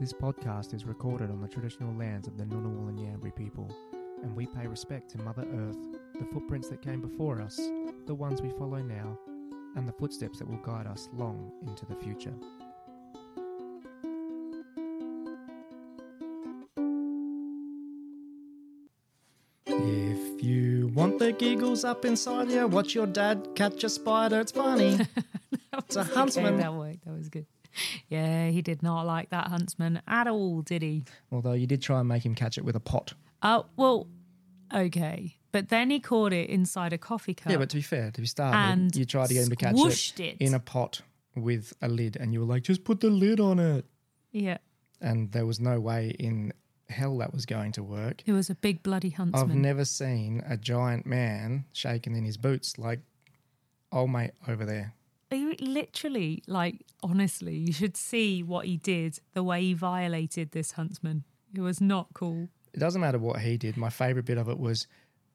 This podcast is recorded on the traditional lands of the Ngunnawal and Ngambri people, and we pay respect to Mother Earth, the footprints that came before us, the ones we follow now, and the footsteps that will guide us long into the future. If you want the giggles up inside you, watch your dad catch a spider. It's funny. It's a Okay, huntsman. that worked. That was good. Yeah, he did not like that huntsman at all, did he? Although you did try and make him catch it with a pot. Oh, well, okay. But then he caught it inside a coffee cup. Yeah, but to be fair, to be started, And you tried to get him to catch it, it. in a pot with a lid, and you were like, just put the lid on it. yeah, And there was no way in hell that was going to work. he was a big bloody huntsman. I've never seen a giant man shaking in his boots like old mate over there. Literally, like, honestly, you should see what he did, the way he violated this huntsman. It was not cool. It doesn't matter what he did. My favorite bit of it was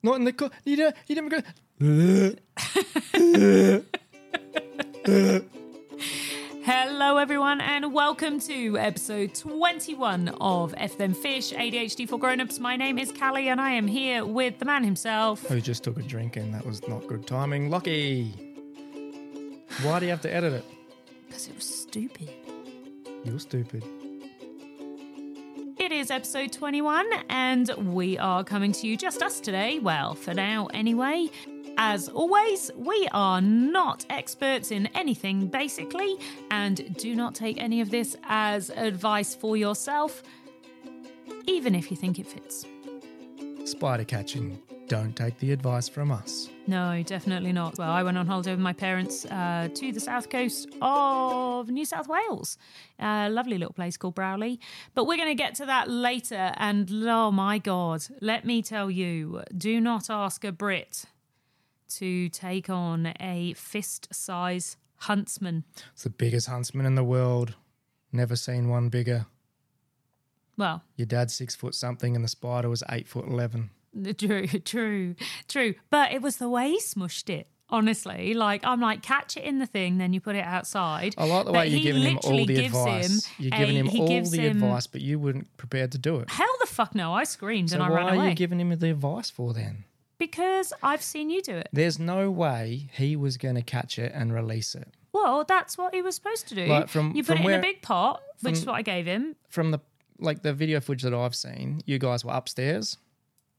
not in the car. You don't. You didn't go. Hello, everyone, and welcome to episode 21 of F Them Fish ADHD for Grown-Ups. My name is Callie, and I am here with the man himself. Who just took a drink and that was not good timing. Lockie. Why do you have to edit it? Because it was stupid. You're stupid. It is episode 21, and we are coming to you just us today. Well, for now, anyway. As always, we are not experts in anything, basically, and do not take any of this as advice for yourself, even if you think it fits. Spider catching. Don't take the advice from us. No, definitely not. Well, I went on holiday with my parents uh, to the south coast of New South Wales. A lovely little place called Broulee. But we're going to get to that later. And oh my God, let me tell you do not ask a Brit to take on a fist size huntsman. It's the biggest huntsman in the world. Never seen one bigger. Well, Your dad's six foot something and the spider was eight foot eleven. True, true, true. But it was the way he smushed it. Honestly, like I'm like, catch it in the thing, then you put it outside. I like the But way you're giving him all the advice. him You're giving a- him all the him- advice, but you weren't prepared to do it. Hell the fuck no! I screamed So and I ran away. why are you giving him the advice for then? because I've seen you do it. There's no way he was going to catch it and release it. Well, that's what he was supposed to do. Like, from- you put from it in a big pot, which is what I gave him. From the like the video footage that I've seen, you guys were upstairs.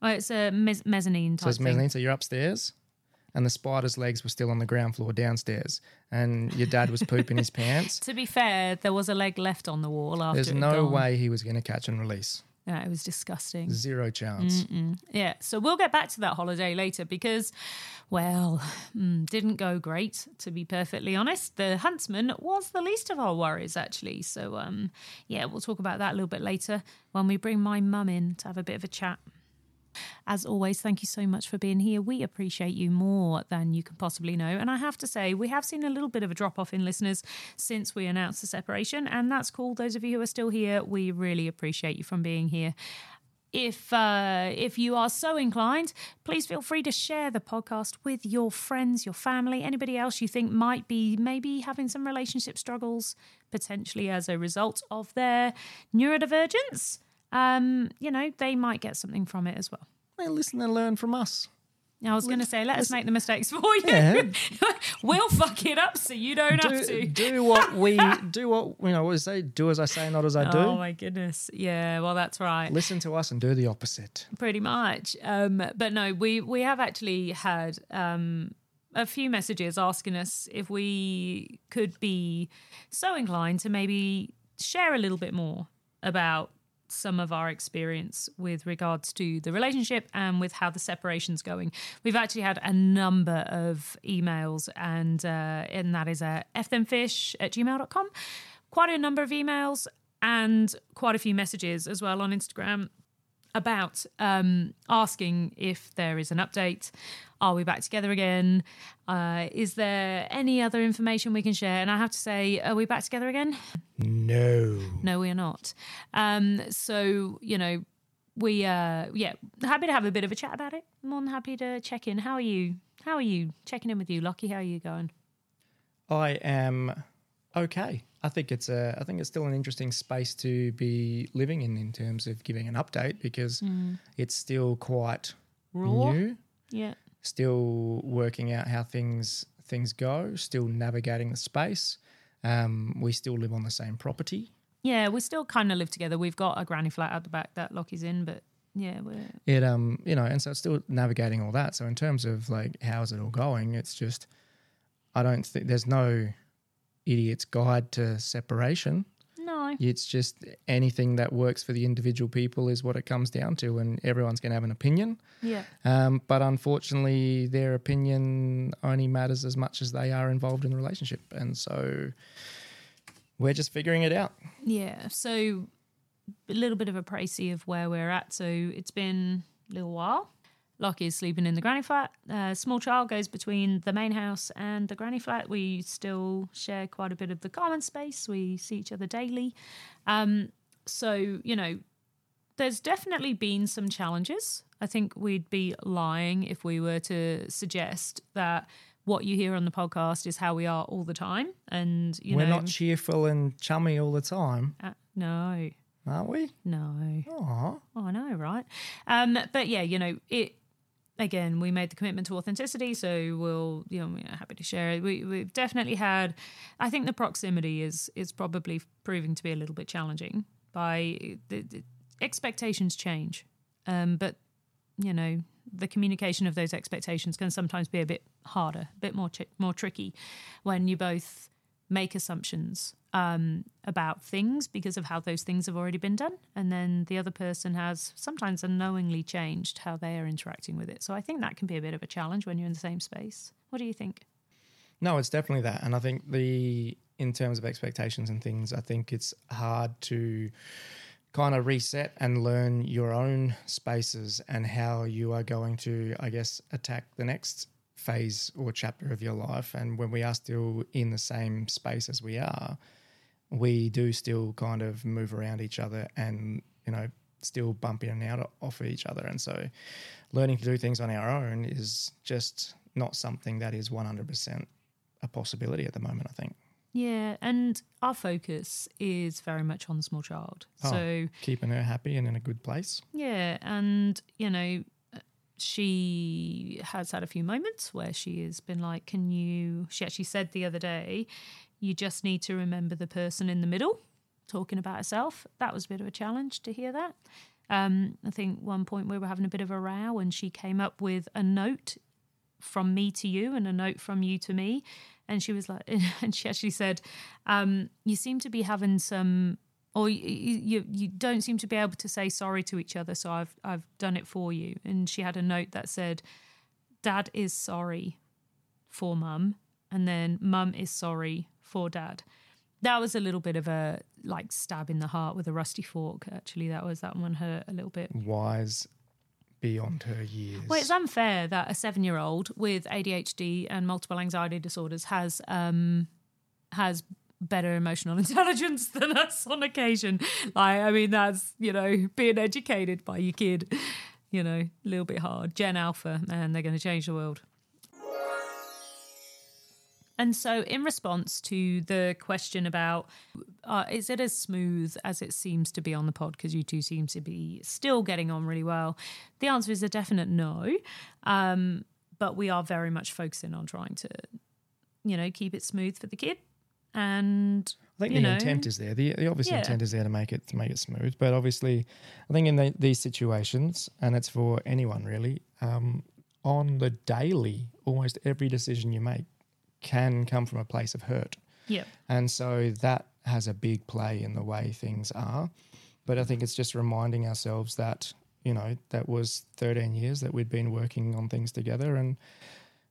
Oh, it's a mez- mezzanine So type it's thing. mezzanine, so you're upstairs, and the spider's legs were still on the ground floor downstairs, and your dad was pooping his pants. To be fair, there was a leg left on the wall after. There's no gone. way he was going to catch and release. Yeah, it was disgusting. Zero chance. Yeah, so we'll get back to that holiday later because, well, mm, didn't go great to be perfectly honest. The huntsman was the least of our worries actually. So, um, yeah, we'll talk about that a little bit later when we bring my mum in to have a bit of a chat. As always, thank you so much for being here. We appreciate you more than you can possibly know. And I have to say, we have seen a little bit of a drop off in listeners since we announced the separation, and that's cool. Those of you who are still here, we really appreciate you from being here if uh, if you are so inclined, please feel free to share the podcast with your friends, your family, anybody else you think might be maybe having some relationship struggles, potentially as a result of their neurodivergence. Um, you know, they might get something from it as well. Well, listen and learn from us. I was going to say, let us make the mistakes for you. Yeah. we'll fuck it up so you don't have Do, to. do what we do. What you know. What we say? Do as I say, not as I do. Oh my goodness. Yeah, well, that's right. Listen to us and do the opposite. pretty much. Um, but no, we we have actually had um, a few messages asking us if we could be so inclined to maybe share a little bit more about some of our experience with regards to the relationship and with how the separation's going. We've actually had a number of emails, and uh, and that is at fthemfish at gmail.com. Quite a number of emails and quite a few messages as well on Instagram about um, asking if there is an update. Are we back together again? Uh, is there any other information we can share? And I have to say, are we back together again? No. No, we are not. Um, so, you know, we, uh, yeah, happy to have a bit of a chat about it. More than happy to check in. How are you? How are you? Checking in with you, Lockie. How are you going? I am okay. I think it's a I think it's still an interesting space to be living in in terms of giving an update because it's still quite Raw. new, Yeah. Still working out how things things go, still navigating the space. Um, we still live on the same property. Yeah, we still kind of live together. We've got a granny flat out the back that Lockie's in, but yeah, we're It um you know, and so it's still navigating all that. So in terms of like how's it all going, it's just I don't think there's no idiot's guide to separation. No. It's just anything that works for the individual people is what it comes down to, and everyone's going to have an opinion. Yeah. Um, but unfortunately, their opinion only matters as much as they are involved in the relationship, and so we're just figuring it out. Yeah. So a little bit of a précis of where we're at. So it's been a little while. Lockie is sleeping in the granny flat. Uh, small child goes between the main house and the granny flat. We still share quite a bit of the common space. We see each other daily. Um, so, you know, there's definitely been some challenges. I think we'd be lying if we were to suggest that what you hear on the podcast is how we are all the time. And, you know, we're know, not cheerful and chummy all the time, uh, no, aren't we? no. Aw. Oh, I know, right? Um, but yeah, you know, it again, we made the commitment to authenticity, so we'll, you know, we're happy to share it. We, we've definitely had, I think the proximity is is probably proving to be a little bit challenging. By the, the expectations change, um, but you know, the communication of those expectations can sometimes be a bit harder, a bit more chi- more tricky, when you both make assumptions um, about things because of how those things have already been done. And then the other person has sometimes unknowingly changed how they are interacting with it. So I think that can be a bit of a challenge when you're in the same space. What do you think? No, it's definitely that. And I think the in terms of expectations and things, I think it's hard to kind of reset and learn your own spaces and how you are going to, I guess, attack the next phase or chapter of your life. And when we are still in the same space as we are, we do still kind of move around each other and, you know, still bump in and out off of each other. And so learning to do things on our own is just not something that is 100% a possibility at the moment, I think. Yeah, and our focus is very much on the small child. Oh. So Keeping her happy and in a good place. Yeah, and you know, she has had a few moments where she has been like, "Can you?" She actually said the other day, "You just need to remember the person in the middle." Talking about herself, that was a bit of a challenge to hear that. Um, I think one point we were having a bit of a row, and she came up with a note from me to you and a note from you to me, and she was like, and she actually said, um, "You seem to be having some." or you, you you don't seem to be able to say sorry to each other so i've i've done it for you and she had a note that said dad is sorry for mum and then mum is sorry for dad that was a little bit of a like stab in the heart with a rusty fork actually that was that one hurt a little bit Wise beyond her years. well, it's unfair that a seven-year-old with ADHD and multiple anxiety disorders has um has better emotional intelligence than us on occasion. Like, I mean, that's you know being educated by your kid. You know, a little bit hard. Gen Alpha, man, they're going to change the world. And so, in response to the question about uh, is it as smooth as it seems to be on the pod, because you two seem to be still getting on really well, the answer is a definite no. Um, but we are very much focusing on trying to, you know, keep it smooth for the kid. And I think the know, intent is there. The, the obvious Yeah. intent is there to make it to make it smooth. But obviously, I think in the, these situations, and it's for anyone really, um, on the daily, almost every decision you make can come from a place of hurt. yeah, And so that has a big play in the way things are. But I think it's just reminding ourselves that, you know, that was 13 years that we'd been working on things together. And,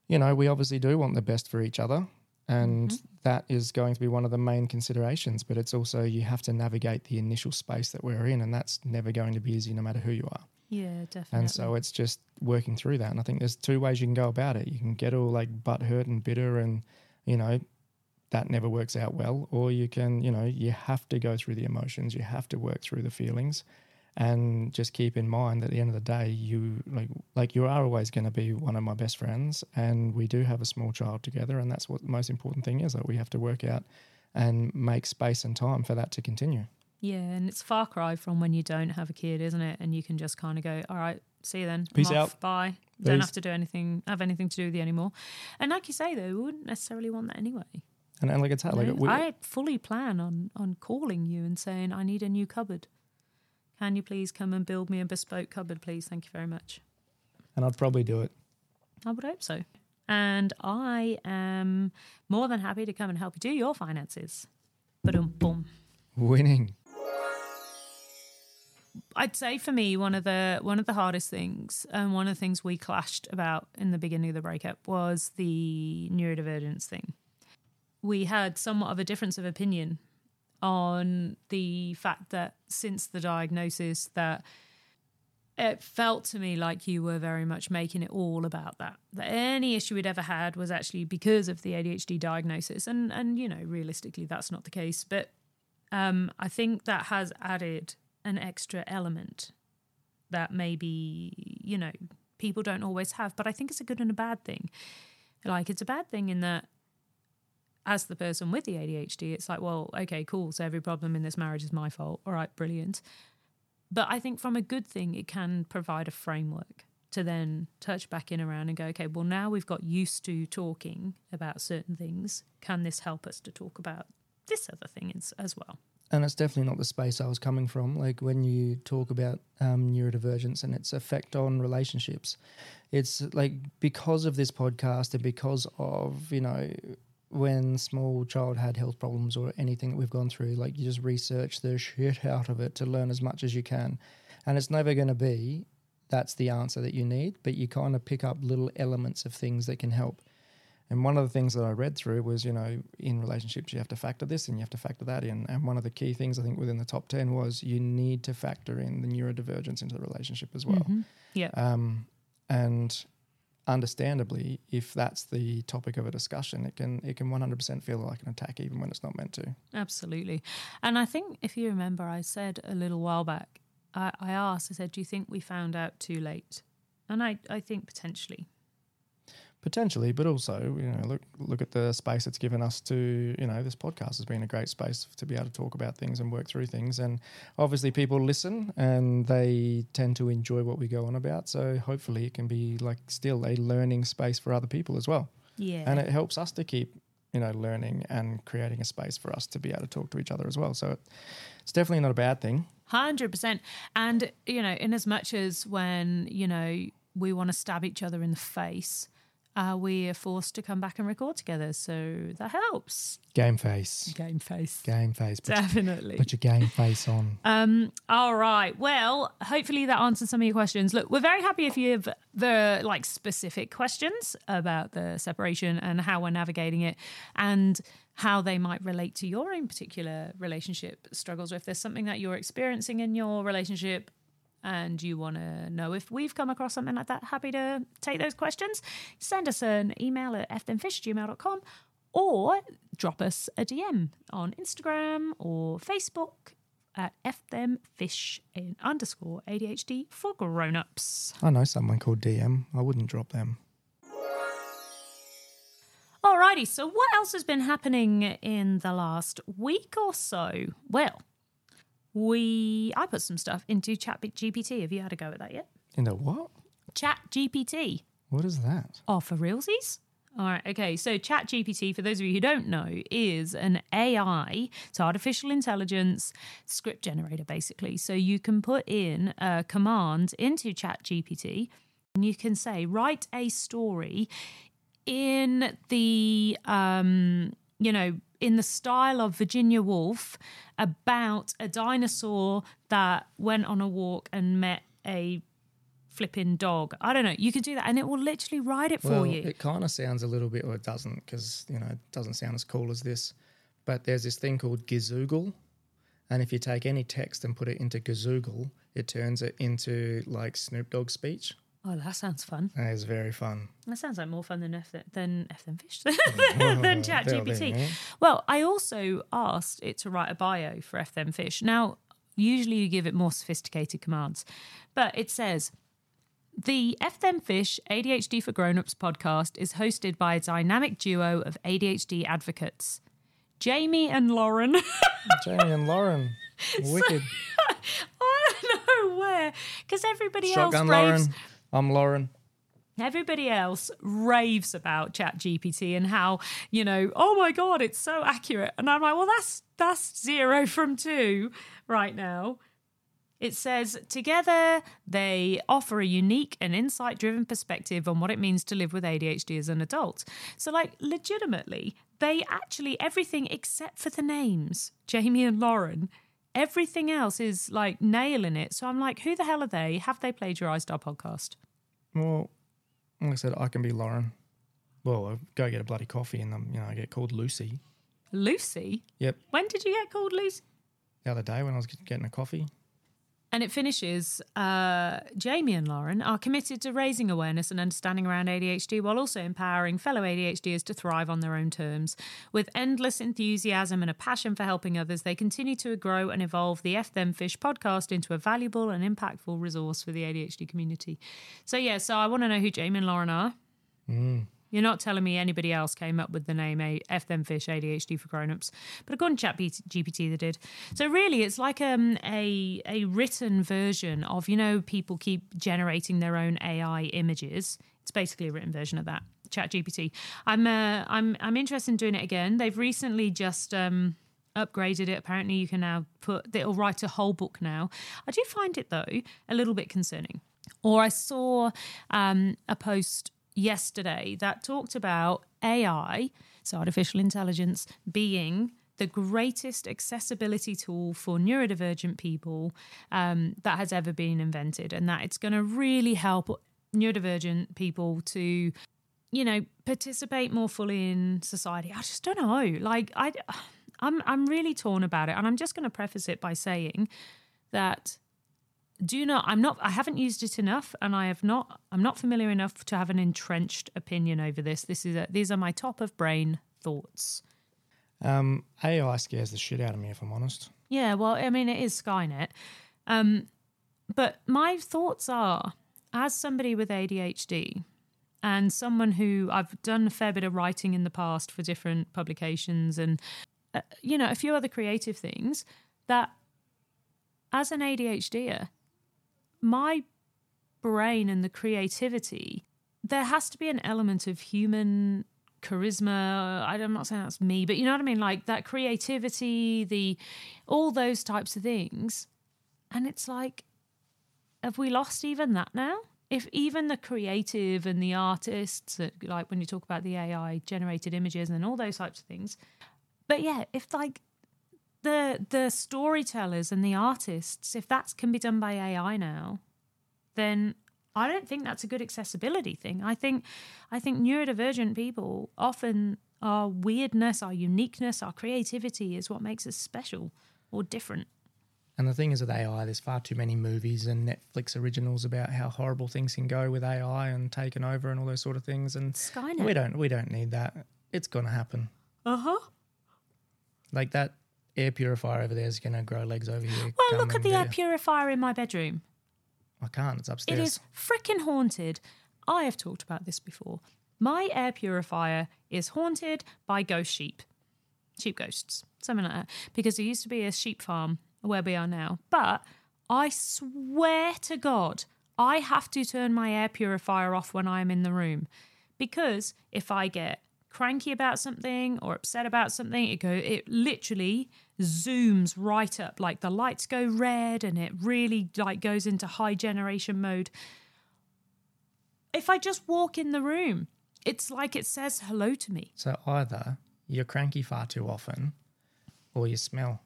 you know, we obviously do want the best for each other. And mm-hmm. that is going to be one of the main considerations. But it's also, you have to navigate the initial space that we're in. And that's never going to be easy no matter who you are. Yeah, definitely. And so it's just working through that. And I think there's two ways you can go about it. You can get all like butt hurt and bitter and, you know, that never works out well. Or you can, you know, you have to go through the emotions, you have to work through the feelings and just keep in mind that at the end of the day, you like like you are always going to be one of my best friends and we do have a small child together and that's what the most important thing is that we have to work out and make space and time for that to continue. Yeah, and it's far cry from when you don't have a kid, isn't it? And you can just kind of go, all right, see you then. I'm Peace off, out. Bye. Don't have to do anything, have anything to do with you anymore. And like you say, though, we wouldn't necessarily want that anyway. And, and like it's. Like we, I fully plan on on calling you and saying, I need a new cupboard. Can you please come and build me a bespoke cupboard, please? Thank you very much. and I'd probably do it. I would hope so. And I am more than happy to come and help you do your finances. But um, boom. Winning. I'd say for me, one of the one of the hardest things, and one of the things we clashed about in the beginning of the breakup was the neurodivergence thing. We had somewhat of a difference of opinion on the fact that since the diagnosis, that it felt to me like you were very much making it all about that. That any issue we'd ever had was actually because of the ADHD diagnosis, and and you know realistically that's not the case, but um, I think that has added an extra element that maybe you know people don't always have but i think it's a good and a bad thing. Like it's a bad thing in that as the person with the adhd it's like well okay cool so every problem in this marriage is my fault. All right brilliant. But i think from a good thing it can provide a framework to then touch back in around and go okay well now we've got used to talking about certain things. Can this help us to talk about this other thing as, well and it's definitely not the space I was coming from. Like when you talk about um, neurodivergence and its effect on relationships, it's like because of this podcast and because of you know when small child had health problems or anything that we've gone through, like you just research the shit out of it to learn as much as you can, and it's never going to be that's the answer that you need, but you kind of pick up little elements of things that can help. And one of the things that I read through was, you know, in relationships, you have to factor this and you have to factor that in. And one of the key things I think within the top 10 was you need to factor in the neurodivergence into the relationship as well. yeah Um, and understandably, if that's the topic of a discussion, it can it can 100% feel like an attack even when it's not meant to. Absolutely. And I think if you remember, I said a little while back, I, I asked, I said, Do you think we found out too late? And I, I think potentially. Potentially, but also, you know, look look at the space it's given us to, you know, this podcast has been a great space to be able to talk about things and work through things. And obviously people listen and they tend to enjoy what we go on about. So hopefully it can be like still a learning space for other people as well. Yeah. And it helps us to keep, you know, learning and creating a space for us to be able to talk to each other as well. So it's definitely not a bad thing. Hundred percent. And you know, in as much as when you know we want to stab each other in the face, uh, we are forced to come back and record together, so that helps. Game face. Game face, Game face. Put, definitely. put your game face on. Um, all right. Well, hopefully that answers some of your questions. Look, we're very happy if you have the like specific questions about the separation and how we're navigating it and how they might relate to your own particular relationship struggles or if there's something that you're experiencing in your relationship and you want to know if we've come across something like that, happy to take those questions. Send us an email at fthemfish@gmail.com or drop us a DM on Instagram or Facebook at fthemfish in underscore ADHD for grown-ups. I know someone called DM. I wouldn't drop them. Alrighty, so what else has been happening in the last week or so? Well, we I put some stuff into Chat GPT. Have you had a go at that yet? You know what? Chat GPT. What is that? Oh, for realsies? All right, okay. So, ChatGPT, for those of you who don't know, is an AI, it's artificial intelligence script generator, basically. So, you can put in a command into ChatGPT and you can say, write a story in the, um, you know, in the style of Virginia Woolf about a dinosaur that went on a walk and met a flipping dog. I don't know. You can do that and it will literally write it for you. it kind of sounds a little bit, or it doesn't, because you know it doesn't sound as cool as this. But there's this thing called Gizoogle, and if you take any text and put it into Gizoogle, it turns it into like Snoop Dogg speech. Oh, that sounds fun. And it's very fun. That sounds like more fun than F than F than fish than ChatGPT. Well, I also asked it to write a bio for F them fish. Now, usually you give it more sophisticated commands, but it says the F them fish ADHD for Grown-ups podcast is hosted by a dynamic duo of ADHD advocates. Jamie and Lauren. Jamie and Lauren. Wicked. I don't know where, because everybody Shotgun else raves. Lauren. I'm Lauren. Everybody else raves about ChatGPT and how you know, oh my god, it's so accurate, and I'm like, well, that's that's zero from two right now. It says together they offer a unique and insight driven perspective on what it means to live with ADHD as an adult. So, like, legitimately, they actually everything except for the names, Jamie and Lauren. Everything else is like nailing it. So I'm like, who the hell are they? Have they plagiarized our podcast? Well, like I said, I can be Lauren. Well, I go get a bloody coffee and um, you know I get called Lucy. Lucy? Yep. When did you get called Lucy? The other day when I was getting a coffee. And it finishes uh, Jamie and Lauren are committed to raising awareness and understanding around ADHD while also empowering fellow ADHDers to thrive on their own terms. With endless enthusiasm and a passion for helping others, they continue to grow and evolve the F Them Fish podcast into a valuable and impactful resource for the ADHD community. So, yeah, so I want to know who Jamie and Lauren are. You're not telling me anybody else came up with the name A- F them fish ADHD for grown-ups, but according to ChatGPT, they did. So really, it's like um, a a written version of you know people keep generating their own AI images. It's basically a written version of that. ChatGPT. I'm uh, I'm I'm interested in doing it again. They've recently just. Um, upgraded it. Apparently, you can now put it'll write a whole book now. I do find it though a little bit concerning. Or I saw um, a post yesterday that talked about AI, so artificial intelligence, being the greatest accessibility tool for neurodivergent people um, that has ever been invented, and that it's going to really help neurodivergent people to you know participate more fully in society. I just don't know. Like i i'm i'm really torn about it and i'm just going to preface it by saying that do not i'm not i haven't used it enough and i have not i'm not familiar enough to have an entrenched opinion over this. This is a, these are my top of brain thoughts. Um, AI scares the shit out of me, if I'm honest. yeah well i mean it is skynet. Um but my thoughts are as somebody with adhd and someone who i've done a fair bit of writing in the past for different publications and uh, you know a few other creative things that as an adhder my brain and the creativity, there has to be an element of human charisma. I'm not saying that's me, but you know what I mean? Like that creativity, the all those types of things. And it's like, have we lost even that now? If even the creative and the artists, uh, like when you talk about the AI generated images and all those types of things, but yeah, if like the the storytellers and the artists, if that can be done by AI now, then I don't think that's a good accessibility thing. I think I think neurodivergent people often our weirdness, our uniqueness, our creativity is what makes us special or different. And the thing is with AI, there's far too many movies and Netflix originals about how horrible things can go with AI and taken over and all those sort of things. And Skynet. we don't we don't need that. It's gonna happen. Uh huh. Like that air purifier over there is gonna grow legs over here. Well, look at the get air purifier in my bedroom. I can't. It's upstairs. It is freaking haunted. I have talked about this before. My air purifier is haunted by ghost sheep, sheep ghosts, something like that. Because there used to be a sheep farm where we are now. But I swear to God, I have to turn my air purifier off when I'm in the room. Because if I get cranky about something or upset about something, it go it literally zooms right up. Like the lights go red and it really like goes into high generation mode. If I just walk in the room, it's like it says hello to me. So either you're cranky far too often, or you smell.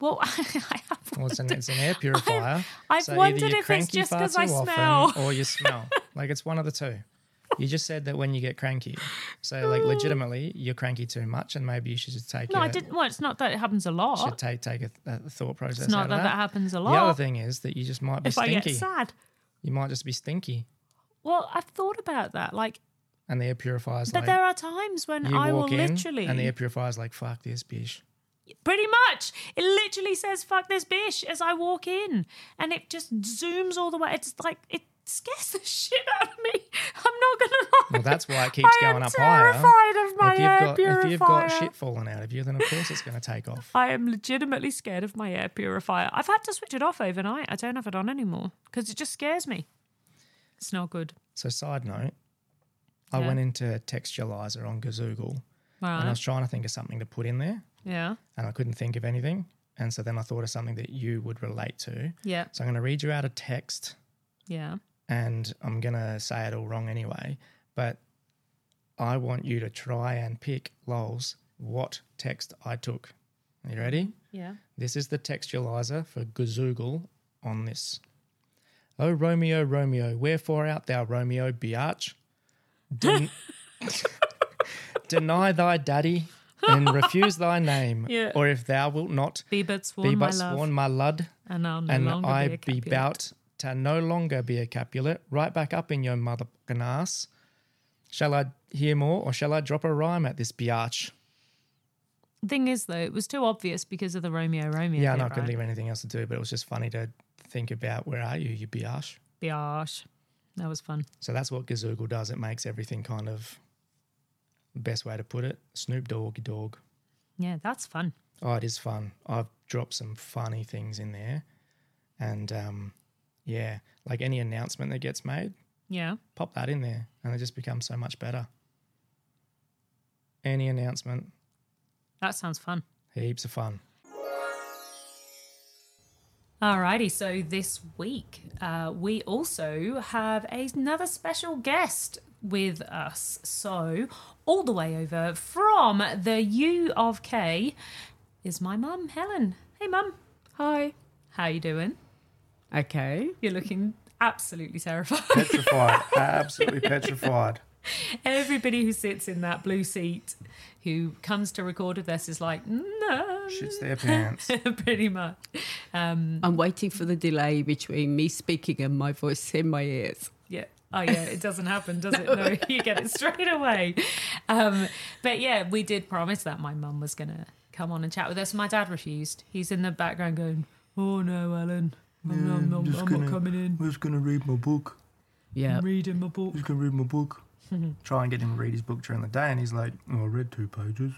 Well, I have Well, it's an, it's an air purifier. I've so wondered if it's just because I smell. or you smell. like it's one of the two. You just said that when you get cranky. So like mm. legitimately, you're cranky too much, and maybe you should just take. no, a, I didn't. Well, it's not that it happens a lot. You should take take a, a thought process. It's not that that that. happens a lot. The other thing is that you just might be If I stinky. get sad. You might just be stinky, Well, I've thought about that. Like, and the air purifier's but like. there are times when I will literally, and the air purifier's like, "Fuck this, bitch." pretty much, it literally says "fuck this bitch" as I walk in, and it just zooms all the way. It's like it. Scares the shit out of me. I'm not gonna lie. Well, that's why it keeps I going up higher. terrified of my if air you've got purifier. if you've got shit falling out of you, then of course it's going to take off. I am legitimately scared of my air purifier. I've had to switch it off overnight. I don't have it on anymore because it just scares me. It's not good. So, side note, I Yeah. went into Textualizer on Gizoogle and I was trying to think of something to put in there, Yeah. and I couldn't think of anything. And so then I thought of something that you would relate to. Yeah. So I'm going to read you out a text, Yeah. And I'm going to say it all wrong anyway. But I want you to try and pick, lols, what text I took. Are you ready? Yeah. This is the textualizer for Gizoogle on this. Oh, Romeo, Romeo, wherefore art thou, Romeo, biatch? Den- Deny thy daddy and refuse thy name. Yeah. Or if thou wilt not, Be but sworn, be my but love, my lud, and I'll no and I be, be bout to no longer be a Capulet. Right back up in your mother ass. Shall I hear more, or shall I drop a rhyme at this biatch? Thing is, though, it was too obvious because of the Romeo Romeo. Yeah, bit, I'm not going right? to leave anything else to do, but it was just funny to think about where are you, you biatch? Biash. That was fun. So that's what Gizoogle does. It makes everything kind of best way to put it. Snoop Doggy Dog. Yeah, that's fun. Oh, it is fun. I've dropped some funny things in there. And um, yeah, like any announcement that gets made, Yeah. pop that in there and it just becomes so much better. Any announcement, That sounds fun. heaps of fun. Alrighty, so this week uh, we also have another special guest with us. So, all the way over from the U of K is my mum, Helen. Hey, mum. Hi. How you doing? Okay. You're looking absolutely terrified. Petrified. absolutely petrified. Everybody who sits in that blue seat who comes to record with us is like, no. Shits their pants. Pretty much. Um, I'm waiting for the delay between me speaking and my voice in my ears. Yeah. Oh yeah, it doesn't happen, does it? No, you get it straight away. Um, but yeah, we did promise that my mum was gonna come on and chat with us. My dad refused. He's in the background going, "Oh no, Ellen, I'm, I'm, I'm, I'm not coming in. I'm just going to read my book. Yeah. I'm reading my book." Just going to read my book. Try and get him to read his book during the day, and he's like, oh, I read two pages.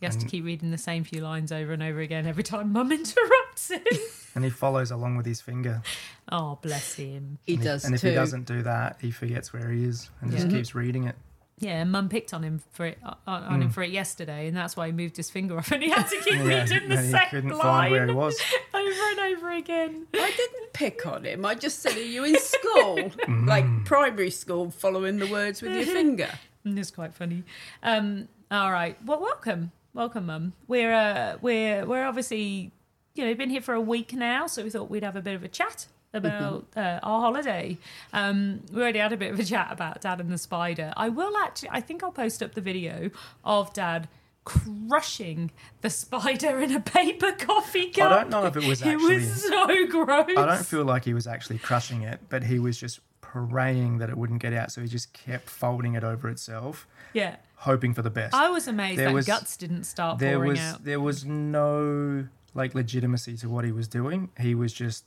He has to keep reading the same few lines over and over again every time mum interrupts him. And he follows along with his finger. oh, bless him. He and does If, and if too. he doesn't do that, he forgets where he is and just keeps reading it. Yeah, mum picked on him for it on, on him for it yesterday, and that's why he moved his finger off, and he had to keep Mm. Yeah, reading the and he same couldn't line find where he was. over and over again. I didn't pick on him. I just said, Are you in school? like primary school, following the words with your finger. Mm, It's quite funny. Um, all right. Well, welcome, welcome, Mum. We're uh, we're we're obviously you know been here for a week now, so we thought we'd have a bit of a chat about uh, our holiday. Um, we already had a bit of a chat about Dad and the spider. I will actually. I think I'll post up the video of Dad crushing the spider in a paper coffee cup. I don't know if it was actually. It was so gross. I don't feel like he was actually crushing it, but he was just praying that it wouldn't get out. So he just kept folding it over itself, Yeah. hoping for the best. I was amazed There that was- guts didn't start there pouring was out. there was no like legitimacy to what he was doing. He was just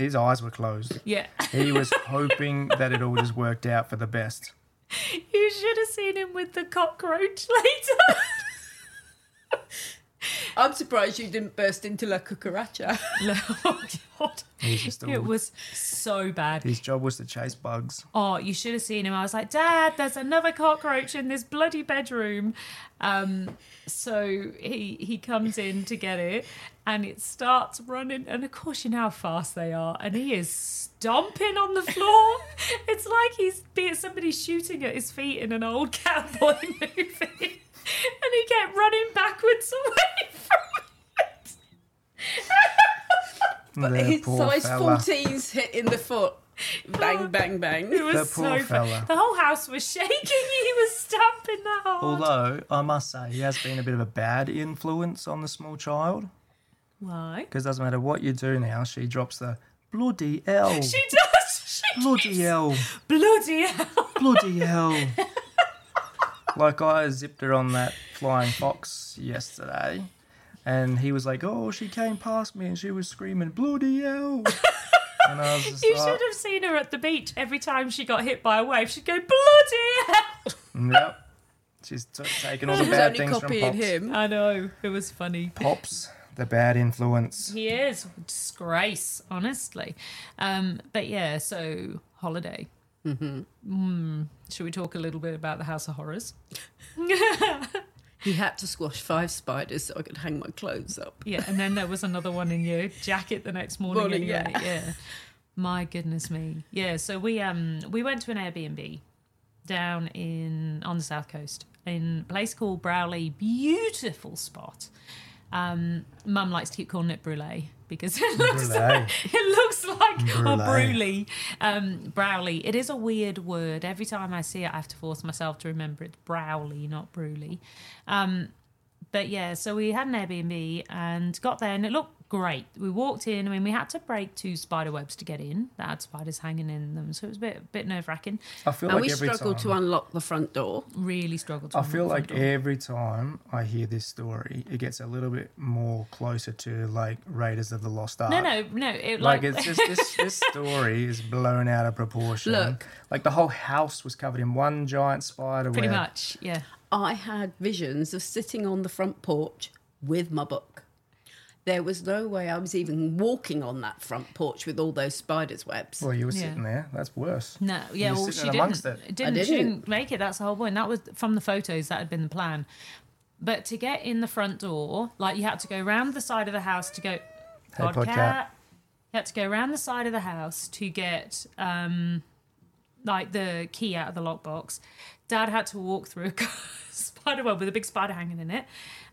his eyes were closed. Yeah. He was hoping that it all just worked out for the best. You should have seen him with the cockroach later. I'm surprised you didn't burst into La Cucaracha. oh, God. He was It was so bad. his job was to chase bugs. Oh, you should have seen him. I was like, Dad, there's another cockroach in this bloody bedroom. Um, so he he comes in to get it, and it starts running. And of course, you know how fast they are. And he is stomping on the floor. it's like he's being somebody shooting at his feet in an old cowboy movie. And he kept running backwards away from it. But The his poor size fella. 14's hit in the foot. Bang, bang, bang. It was The so poor fun. fella. The whole house was shaking. He was stamping that hard. Although I must say, he has been a bit of a bad influence on the small child Why? because doesn't matter what you do now, she drops the bloody hell, She does. She bloody keeps- hell, Bloody hell. bloody hell. Like I zipped her on that flying fox yesterday, and he was like, "Oh, she came past me and she was screaming bloody hell," And I was just You like, should have seen her at the beach every time she got hit by a wave. She'd go, bloody hell! Yep. She's t- taking all the She bad only things from copying Pops. him. I know, it was funny. Pops, the bad influence. He is disgrace, honestly. Um, but yeah, so holiday. Mm-hmm. Should we talk a little bit about the House of Horrors? He had to squash five spiders so I could hang my clothes up. Yeah, and then there was another one in your jacket the next morning. Morning, yeah. yeah. My goodness me. Yeah, so we um we went to an Airbnb down in on the south coast in a place called Broulee. Beautiful spot. Um, Mum likes to keep calling it Brûlée because it looks Brûlée. it looks like or. Um, Broulee. It is a weird word. Every time I see it, I have to force myself to remember it's Broulee, not Brûlée. Um, but yeah, so we had an Airbnb and got there, and it looked great. We walked in. I mean, we had to break two spider webs to get in. That had spiders hanging in them, so it was a bit bit nerve wracking. I feel And like we every struggled time. to unlock the front door. Really struggled. To I unlock feel the like front door. every time I hear this story, it gets a little bit more closer to like Raiders of the Lost Ark. no, no, no. It, Like like, it's just this this story is blown out of proportion. Look. like the whole house was covered in one giant spider web. pretty web. much, yeah. I had visions of sitting on the front porch with my book. There was no way I was even walking on that front porch with all those spiders' webs. Well, you were Yeah. sitting there. That's worse. No, yeah, were well, she sitting didn't. amongst it. didn't, I She didn't. didn't make it. That's the whole point. That was from the photos. That had been the plan. But to get in the front door, like you had to go round the side of the house to go. Hey, Podcat. Podcat. You had to go around the side of the house to get um, like the key out of the lockbox. Dad had to walk through a spider web with a big spider hanging in it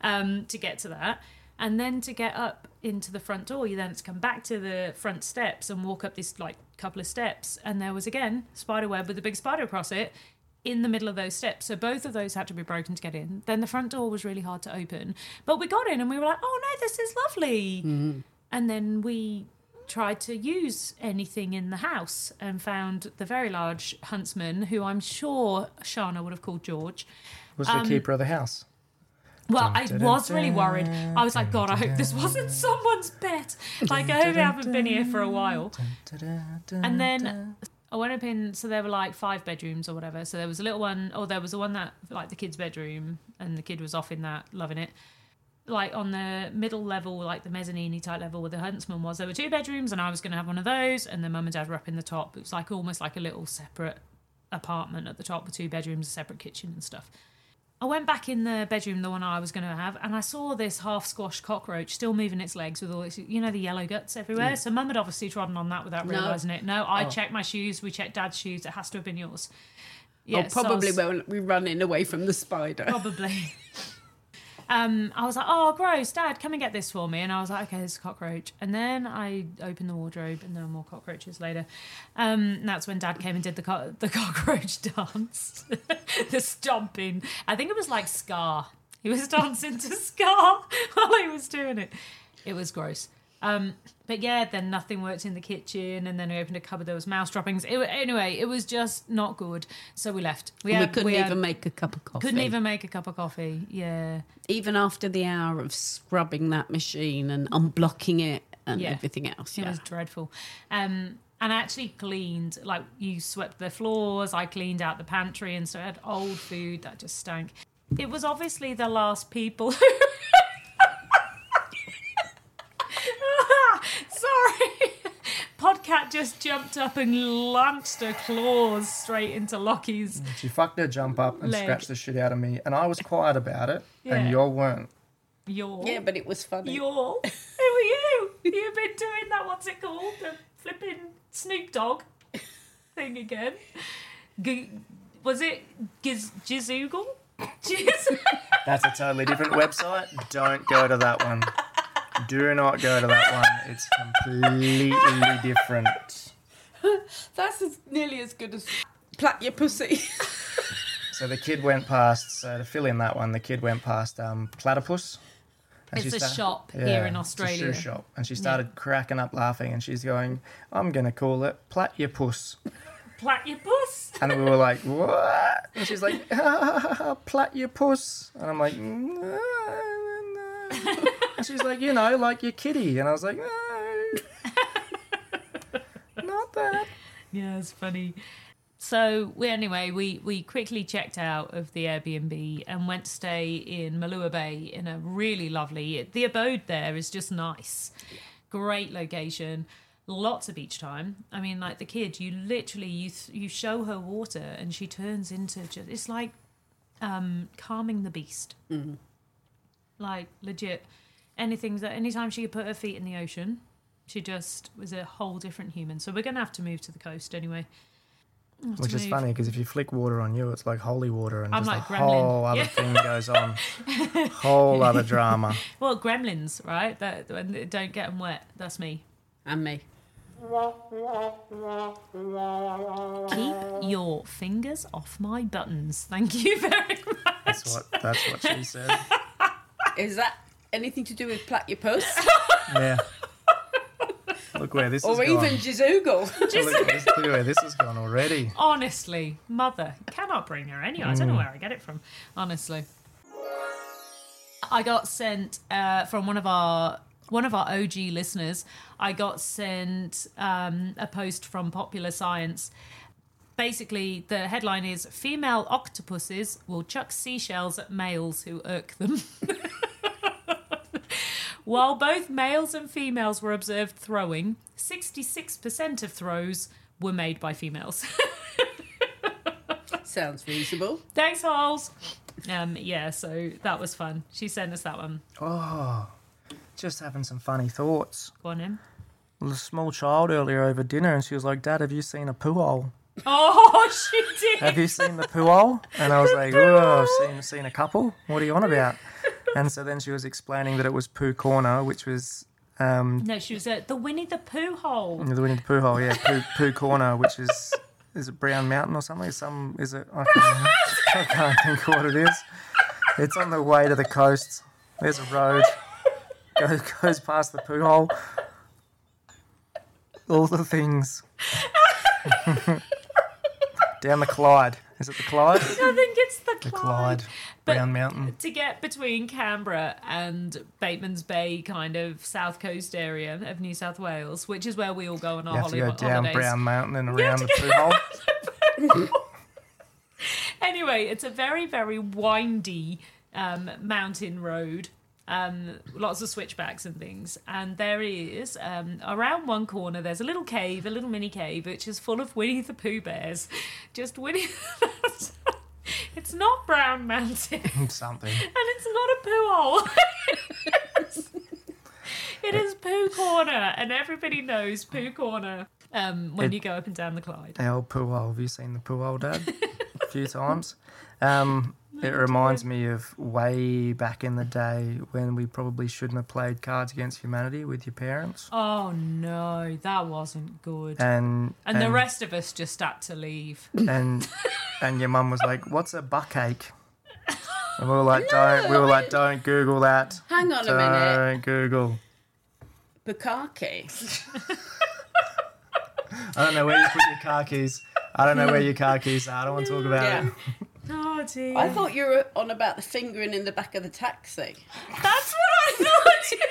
um, to get to that. And then to get up into the front door, you then had to come back to the front steps and walk up this like couple of steps. And there was again spider web with a big spider across it in the middle of those steps. So both of those had to be broken to get in. Then the front door was really hard to open. But we got in and we were like, oh no, this is lovely. And then we tried to use anything in the house and found the very large huntsman, who I'm sure Shana would have called George. Was Um, the keeper of the house? Well, I was really worried. I was like, God, I hope this wasn't someone's pet. Like, I hope I haven't been here for a while. And then I went up in, so there were like five bedrooms or whatever. So there was a little one, or there was the one that, like the kid's bedroom, and the kid was off in that, loving it. Like on the middle level, like the mezzanine type level where the huntsman was, there were two bedrooms, and I was going to have one of those. And then mum and dad were up in the top. It was like almost like a little separate apartment at the top with two bedrooms, a separate kitchen and stuff. I went back in the bedroom, the one I was going to have, and I saw this half squashed cockroach still moving its legs with all its, you know, the yellow guts everywhere. So mum had obviously trodden on that without No. realising it. No, I Oh. checked my shoes. We checked dad's shoes. It has to have been yours. oh, Yeah, so probably was- when we run in away from the spider. Probably. Um, I was like, "Oh, gross, Dad, come and get this for me." And I was like, "Okay, a cockroach." And then I opened the wardrobe, and there were more cockroaches later. Um, that's when Dad came and did the co- the cockroach dance, the stomping. I think it was like Scar. He was dancing to Scar while he was doing it. It was gross. Um, but yeah, then nothing worked in the kitchen, and then we opened a cupboard. There was mouse droppings. It, anyway, it was just not good. So we left. we had- couldn't had- even make a cup of coffee. couldn't even make a cup of coffee. Yeah. even after the hour of scrubbing that machine and unblocking it and Yeah. everything else. It was dreadful. Um, and I actually cleaned, like, you swept the floors, I cleaned out the pantry, and so I had old food that just stank. It was obviously the last people. Podcat just jumped up and launched her claws straight into Lockie's. She fucked her jump up and Leg. scratched the shit out of me, and I was quiet about it, Yeah. and y'all weren't. Yaw. yeah, but it was funny. Yaw. Who are you? You've been doing that, what's it called? The flipping Snoop Dogg thing again. G- was it Giz- Jizzoogle? Jiz- That's a totally different website. Don't go to that one. Do not go to that one. It's completely different. That's as nearly as good as plat your pussy. So the kid went past. So to fill in that one, the kid went past um, Platypus. and It's a sta- shop here in it's a Australia. shoe shop, and she started cracking up laughing, and she's going, "I'm gonna call it Platypus." Platypus? And we were like, "What?" And she's like, "Plat your "Platypus," and I'm like, "No, no." And she's like, "You know, like your kitty," and I was like, "No." Not that. Yeah, it's funny. So we anyway we we quickly checked out of the Airbnb and went to stay in Malua Bay in a really lovely. The abode there is just nice, great location, lots of beach time. I mean, like the kid, you literally you you show her water and she turns into just it's like um calming the beast. Like legit, anything that anytime she could put her feet in the ocean, she just was a whole different human. So we're gonna have to move to the coast anyway. We'll have to Which is move. funny because if you flick water on you, it's like holy water, and I'm just like a Gremlin. whole other Yeah. thing goes on. whole other drama. Well, gremlins, right? That when they don't get them wet. That's me. And me. Keep your fingers off my buttons. Thank you very much. That's what that's what she said. Is that anything to do with platypus? Yeah. Look where this or is even gone. Jizzoogle? Look, at look where this has gone already. Honestly, mother cannot bring her any. I don't know where I get it from. Honestly, I got sent uh, from one of our one of our OG listeners. I got sent um, a post from Popular Science. Basically, the headline is "Female octopuses will chuck seashells at males who irk them." While both males and females were observed throwing, 66% of throws were made by females. Sounds reasonable. Thanks, Holes. Um, yeah, so that was fun. She sent us that one. Oh, just having some funny thoughts. Go on in. There was a small child earlier over dinner, and she was like, "Dad, have you seen a poo hole? Oh, she did. Have you seen the poo hole?" And I was like, "Oh, I've seen seen a couple. What are you on about?" And so then she was explaining that it was Poo Corner, which was um, No, she was at the Winnie the Pooh hole. the Winnie the Pooh hole, yeah, Pooh, Pooh Corner, which is is it Brown Mountain or something? Some is it? I can't, I can't think what it is. It's on the way to the coast. There's a road goes goes past the poo hole. All the things down the Clyde. Is it the Clyde? I think it's the The Clyde. Clyde, But- Brown Mountain. To get between Canberra and Batemans Bay, kind of south coast area of New South Wales, which is where we all go on our You have to go down holidays. Brown Mountain and around the to hole. Anyway, it's a very, very windy um, mountain road. Um, lots of switchbacks and things. And there is, um, around one corner, there's a little cave, a little mini cave, which is full of Winnie the Pooh bears. Just Winnie. it's not Brown Mountain. Something. And it's not a poo hole. it is Pooh Corner, and everybody knows Pooh Corner um, when It- you go up and down the Clyde. The old poo hole. Have you seen the poo hole, Dad? a few times. Um, it reminds me of way back in the day when we probably shouldn't have played Cards Against Humanity with your parents. Oh no, that wasn't good. And and the rest of us just had to leave. and and your mum was like, "What's a buckache?" And we were like, "Don't." We were like, "Don't Google that. Hang on a minute. Don't Google." bukkake. I don't know where you put your car keys. I don't know where your car keys are. I don't want to talk about Yeah. it. Oh dear. I thought you were on about the fingering in the back of the taxi. that's what I thought.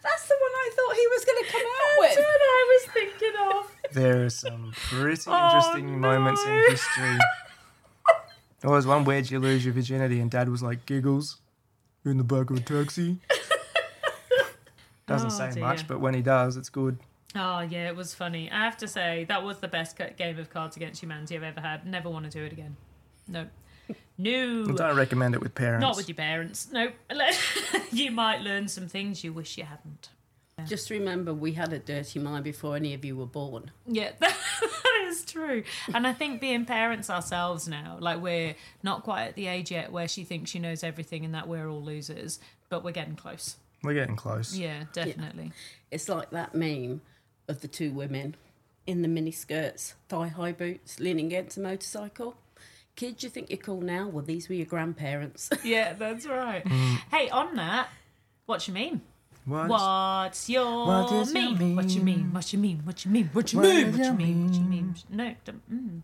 That's the one I thought he was going to come out that's with. what I was thinking of. There are some pretty Oh, interesting moments in history. There was one where'd you lose your virginity, and Dad was like, "Giggles, in the back of a taxi." Doesn't Oh, say dear. much, but when he does, it's good. Oh yeah, it was funny. I have to say that was the best game of Cards Against Humanity I've ever had. Never want to do it again. No, no. I don't recommend it with parents. Not with your parents. No. you might learn some things you wish you hadn't. Just remember, we had a dirty mind before any of you were born. Yeah, that is true. And I think being parents ourselves now, like we're not quite at the age yet where she thinks she knows everything and that we're all losers, but we're getting close. We're getting close. Yeah, definitely. It's like that meme of the two women in the mini skirts, thigh high boots, leaning against a motorcycle. Kids, you think you're cool now? Well, these were your grandparents. Yeah, that's right. Mm. Hey, on that, what you mean? What? What's your What does it mean? What you mean? What you mean? What you mean? What you mean? does What you mean? What you mean? mean? No, don't, mm.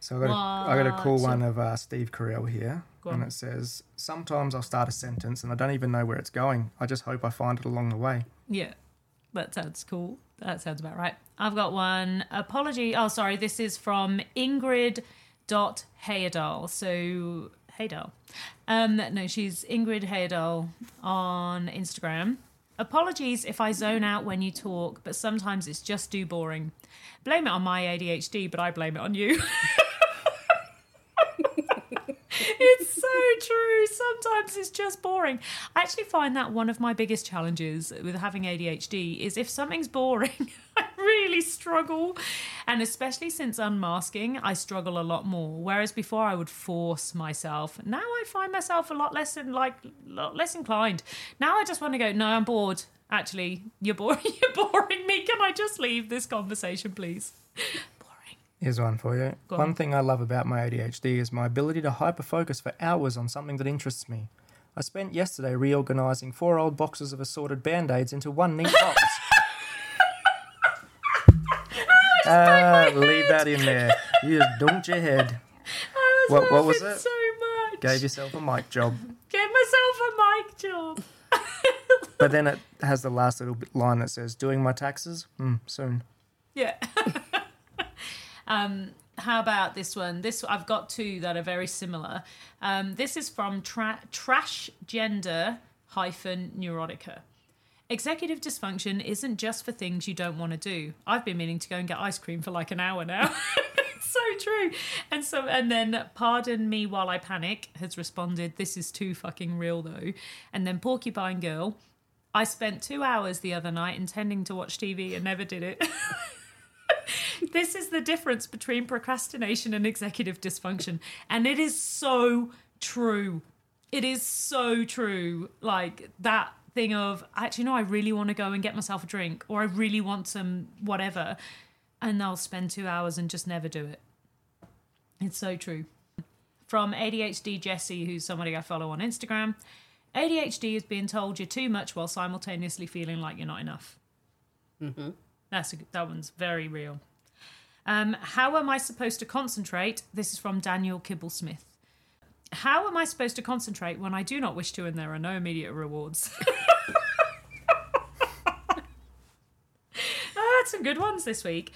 So I got, a, I got a cool one of uh, Steve Carell here, and it says, "Sometimes I'll start a sentence and I don't even know where it's going. I just hope I find it along the way." yeah. That sounds cool. That sounds about right. I've got one. Apology. Oh, sorry. This is from Ingrid dot Heyerdahl. So Heyerdahl. Um, no, she's Ingrid Heyerdahl on Instagram. Apologies if I zone out when you talk, but sometimes it's just too boring. Blame it on my ADHD, but I blame it on you. it's so true. Sometimes it's just boring. I actually find that one of my biggest challenges with having ADHD is if something's boring, I really struggle. And especially since unmasking, I struggle a lot more. Whereas before I would force myself. Now I find myself a lot less in, like lot less inclined. Now I just want to go, no, I'm bored. Actually, you're boring you're boring me. Can I just leave this conversation, please? Boring. Here's one for you. Go one thing I love about my ADHD is my ability to hyperfocus for hours on something that interests me. I spent yesterday reorganizing four old boxes of assorted band aids into one neat box. Ah, leave that in there. You just dumped your head. I was What- what was it? so much. Gave yourself a mic job. Gave myself a mic job. But then it has the last little line that says, Doing my taxes? Hmm, soon. Yeah. um, how about this one? This I've got two that are very similar. Um, this is from tra- Trash Gender hyphen Neurotica. Executive dysfunction isn't just for things you don't want to do. I've been meaning to go and get ice cream for like an hour now. so true. And so and then pardon me while I panic has responded, This is too fucking real though. And then Porcupine Girl, I spent two hours the other night intending to watch TV and never did it. this is the difference between procrastination and executive dysfunction. And it is so true. It is so true. Like that thing of, actually, no, I really want to go and get myself a drink or I really want some whatever. And I'll spend two hours and just never do it. It's so true. From ADHD Jesse, who's somebody I follow on Instagram. ADHD is being told you're too much while simultaneously feeling like you're not enough. That's a, that one's very real. Um, how am I supposed to concentrate? This is from Daniel Kibblesmith. How am I supposed to concentrate when I do not wish to and there are no immediate rewards? oh, that's some good ones this week.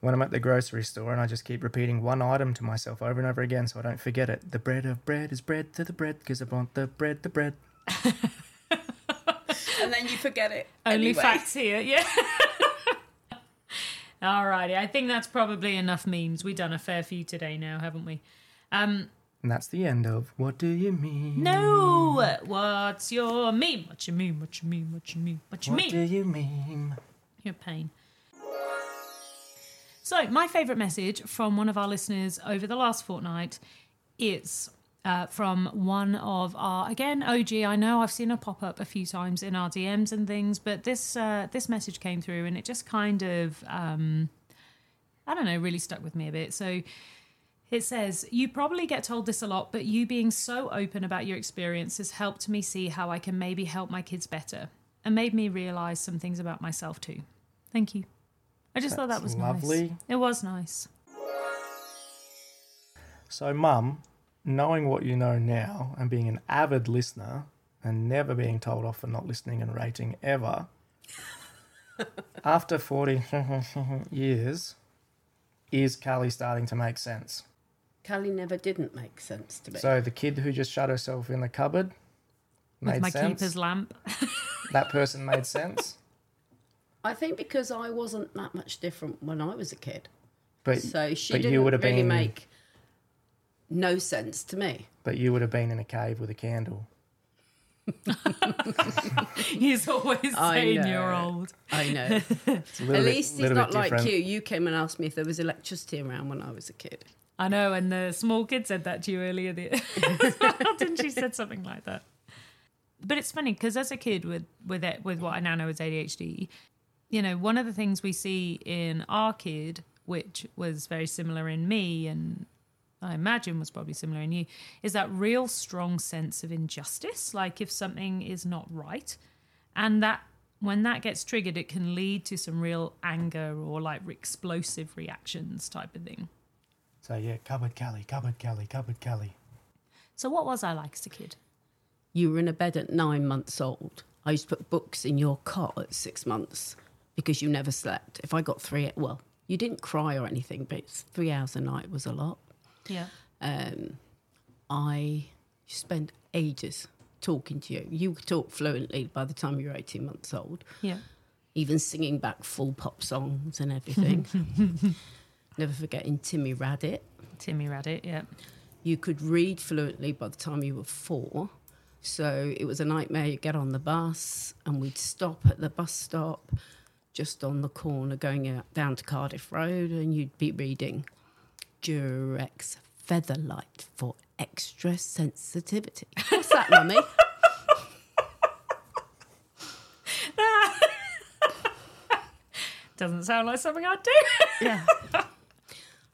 When I'm at the grocery store and I just keep repeating one item to myself over and over again so I don't forget it. The bread of bread is bread to the bread because I want the bread, the bread. and then you forget it. Only anyway. facts here, yeah. Alrighty, I think that's probably enough memes. We've done a fair few today now, haven't we? Um, And that's the end of What Do You Mean? no, what's your meme? What you mean? What you mean? What you mean? What you mean? What do you mean? Your pain. So, my favourite message from one of our listeners over the last fortnight is uh, from one of our again OG. I know I've seen her pop up a few times in our DMs and things, but this uh, this message came through and it just kind of um, I don't know, really stuck with me a bit. So. It says, You probably get told this a lot, but you being so open about your experience has helped me see how I can maybe help my kids better and made me realize some things about myself too. Thank you. I just thought that was lovely. nice. It was nice. So, Mum, knowing what you know now and being an avid listener and never being told off for not listening and rating ever, after 40 years, is Callie starting to make sense? Callie never didn't make sense to me. So, the kid who just shut herself in the cupboard With made my sense. keeper's lamp. That person made sense. I think because I wasn't that much different when I was a kid, But, so she but didn't you would have really been, make no sense to me. but you would have been in a cave with a candle. He's always I saying know. you're old. I know. It's a At bit- least he's not like different. you. You came and asked me if there was electricity around when I was a kid. I know, and the small kid said that to you earlier. The, didn't she said something like that? But it's funny because as a kid with with it, with what I now know as ADHD, you know, one of the things we see in our kid, which was very similar in me, and I imagine was probably similar in you, is that real strong sense of injustice. Like if something is not right, and that when that gets triggered, it can lead to some real anger or like explosive reactions type of thing. So, yeah, cupboard Kelly, cupboard Kelly, cupboard Kelly. So what was I like as a kid? You were in a bed at nine months old. I used to put books in your cot at six months because you never slept. If I got three, well, you didn't cry or anything, but three hours a night was a lot. Yeah. Um, I spent ages talking to you. You could talk fluently by the time you were 18 months old, Yeah. even singing back full pop songs and everything. Never forgetting Timmy Radit. Timmy Radit. Yeah. You could read fluently by the time you were four. So it was a nightmare. You'd get on the bus and we'd stop at the bus stop just on the corner going out, down to Cardiff Road and you'd be reading Durex Fetherlite for extra sensitivity. What's that, mummy? Doesn't sound like something I'd do. Yeah.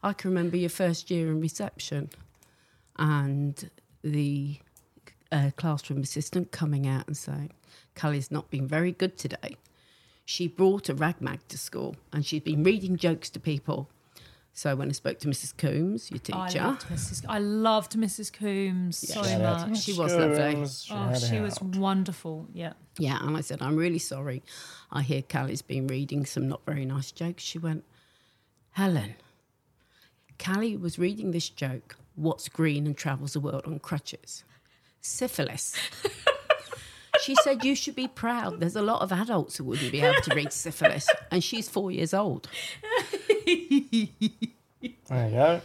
I can remember your first year in reception and the uh, classroom assistant coming out and saying, Callie's not been very good today. She brought a rag mag to school and she'd been reading jokes to people. So when I spoke to Mrs. Coombs, your I teacher, loved Mrs. I loved Mrs. Coombs so Shout much. She was lovely. Scones, Oh, shout she was wonderful. Yeah. yeah, and I said, I'm really sorry. I hear Callie's been reading some not very nice jokes. She went, Helen, Callie was reading this joke, What's Green and Travels the World on Crutches? Syphilis. she said, You should be proud. There's a lot of adults who wouldn't be able to read syphilis. And she's four years old. There you go.